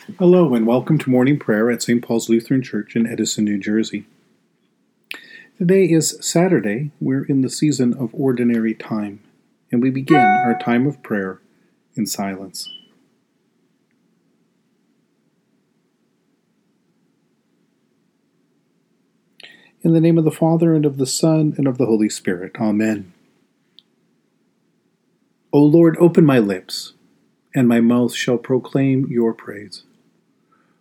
Hello, and welcome to morning prayer at St. Paul's Lutheran Church in Edison, New Jersey. Today is Saturday. We're in the season of ordinary time, and we begin our time of prayer in silence. In the name of the Father, and of the Son, and of the Holy Spirit. Amen. O Lord, open my lips, and my mouth shall proclaim your praise.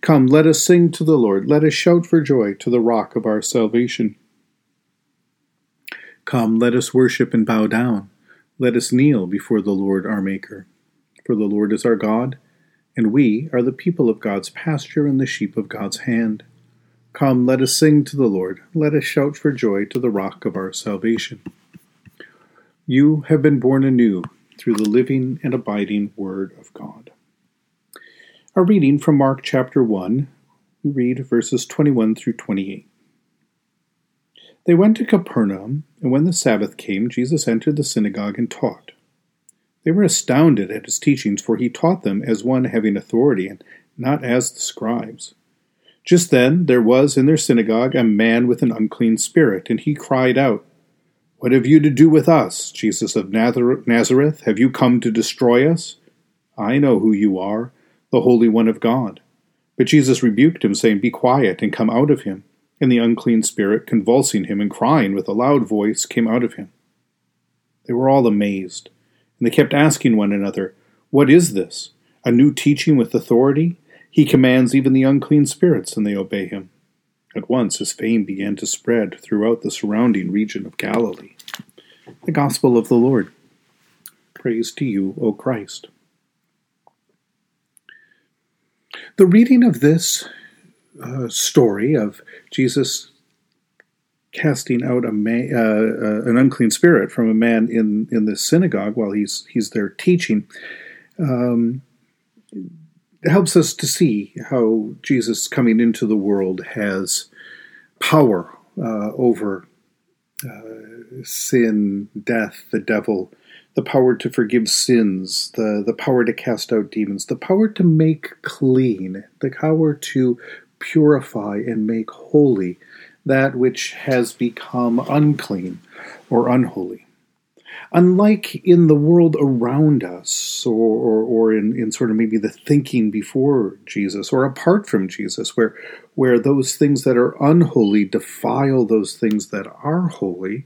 Come, let us sing to the Lord. Let us shout for joy to the rock of our salvation. Come, let us worship and bow down. Let us kneel before the Lord our Maker. For the Lord is our God, and we are the people of God's pasture and the sheep of God's hand. Come, let us sing to the Lord. Let us shout for joy to the rock of our salvation. You have been born anew through the living and abiding Word of God. A reading from Mark chapter 1. We read verses 21 through 28. They went to Capernaum, and when the Sabbath came, Jesus entered the synagogue and taught. They were astounded at his teachings, for he taught them as one having authority, and not as the scribes. Just then there was in their synagogue a man with an unclean spirit, and he cried out, What have you to do with us, Jesus of Nazareth? Have you come to destroy us? I know who you are the Holy One of God. But Jesus rebuked him, saying, Be quiet and come out of him. And the unclean spirit, convulsing him and crying with a loud voice, came out of him. They were all amazed, and they kept asking one another, What is this? A new teaching with authority? He commands even the unclean spirits, and they obey him. At once his fame began to spread throughout the surrounding region of Galilee. The Gospel of the Lord. Praise to you, O Christ. The reading of this uh, story of Jesus casting out a uh, uh, an unclean spirit from a man in, in the synagogue while he's he's there teaching um, helps us to see how Jesus coming into the world has power uh, over uh, sin, death, the devil, the power to forgive sins, the, the power to cast out demons, the power to make clean, the power to purify and make holy that which has become unclean or unholy. Unlike in the world around us, or, or, or in, in sort of maybe the thinking before Jesus, or apart from Jesus, where, where those things that are unholy defile those things that are holy,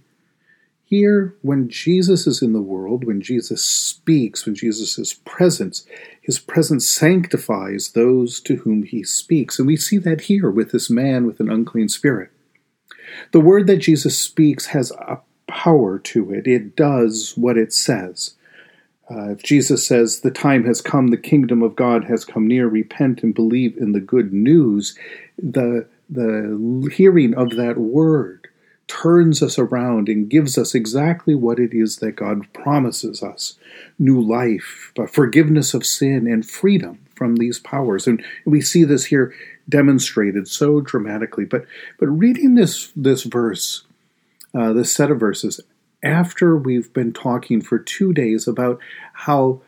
here, when Jesus is in the world, when Jesus speaks, when Jesus is present, his presence sanctifies those to whom he speaks. And we see that here with this man with an unclean spirit. The word that Jesus speaks has a power to it, it does what it says. Uh, if Jesus says, The time has come, the kingdom of God has come near, repent and believe in the good news, the, the hearing of that word turns us around and gives us exactly what it is that God promises us new life, forgiveness of sin, and freedom from these powers. And we see this here demonstrated so dramatically. But, but reading this, this verse, uh, this set of verses, after we've been talking for two days about how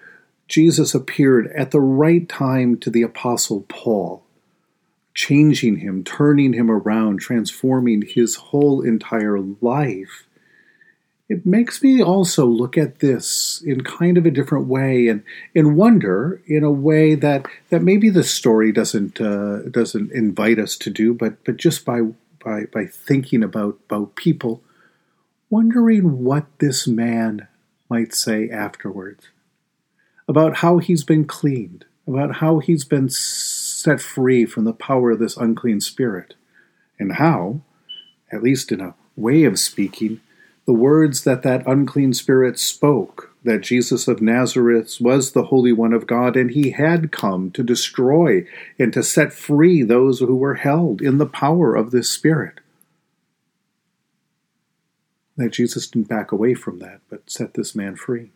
Jesus appeared at the right time to the Apostle Paul changing him, turning him around, transforming his whole entire life. It makes me also look at this in kind of a different way and, and wonder in a way that, that maybe the story doesn't uh, doesn't invite us to do, but but just by by, by thinking about, about people, wondering what this man might say afterwards about how he's been cleaned, about how he's been set free from the power of this unclean spirit, and how, at least in a way of speaking, the words that that unclean spirit spoke that Jesus of Nazareth was the Holy One of God, and he had come to destroy and to set free those who were held in the power of this Spirit. That Jesus didn't back away from that, but set this man free.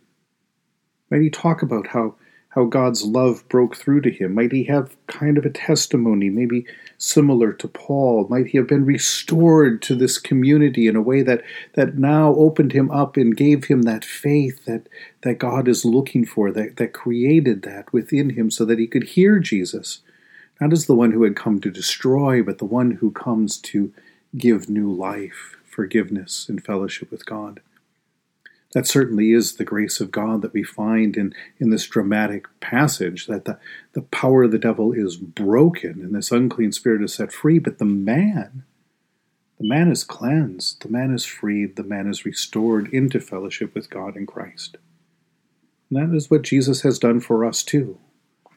Might he talk about how how God's love broke through to him? Might he have kind of a testimony, maybe similar to Paul? Might he have been restored to this community in a way that, that now opened him up and gave him that faith that, that God is looking for, that, that created that within him so that he could hear Jesus, not as the one who had come to destroy, but the one who comes to give new life, forgiveness, and fellowship with God? That certainly is the grace of God that we find in, in this dramatic passage that the, the power of the devil is broken and this unclean spirit is set free, but the man, the man is cleansed, the man is freed, the man is restored into fellowship with God in Christ. And that is what Jesus has done for us too,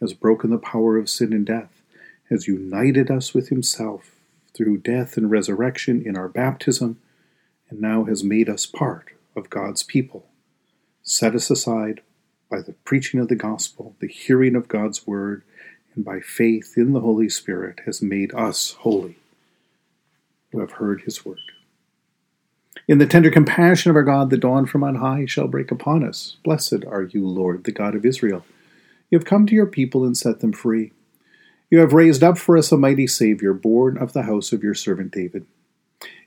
has broken the power of sin and death, has united us with himself through death and resurrection in our baptism, and now has made us part of God's people, set us aside by the preaching of the gospel, the hearing of God's word, and by faith in the Holy Spirit has made us holy who have heard his word. In the tender compassion of our God, the dawn from on high shall break upon us. Blessed are you, Lord, the God of Israel. You have come to your people and set them free. You have raised up for us a mighty Savior, born of the house of your servant David.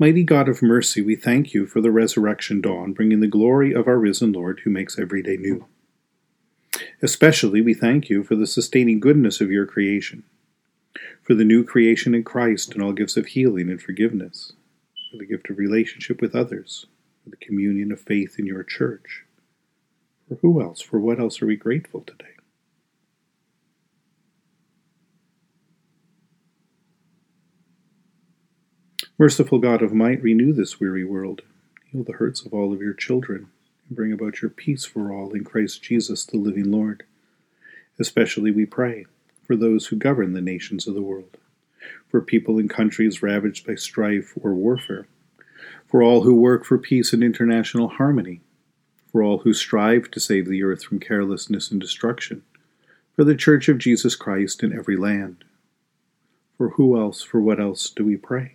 Mighty God of mercy, we thank you for the resurrection dawn, bringing the glory of our risen Lord who makes every day new. Especially, we thank you for the sustaining goodness of your creation, for the new creation in Christ and all gifts of healing and forgiveness, for the gift of relationship with others, for the communion of faith in your church. For who else, for what else are we grateful today? Merciful God of might, renew this weary world. Heal the hurts of all of your children, and bring about your peace for all in Christ Jesus, the living Lord. Especially we pray for those who govern the nations of the world, for people in countries ravaged by strife or warfare, for all who work for peace and international harmony, for all who strive to save the earth from carelessness and destruction, for the Church of Jesus Christ in every land. For who else, for what else do we pray?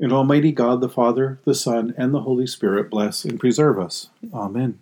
And Almighty God, the Father, the Son, and the Holy Spirit bless and preserve us. Amen.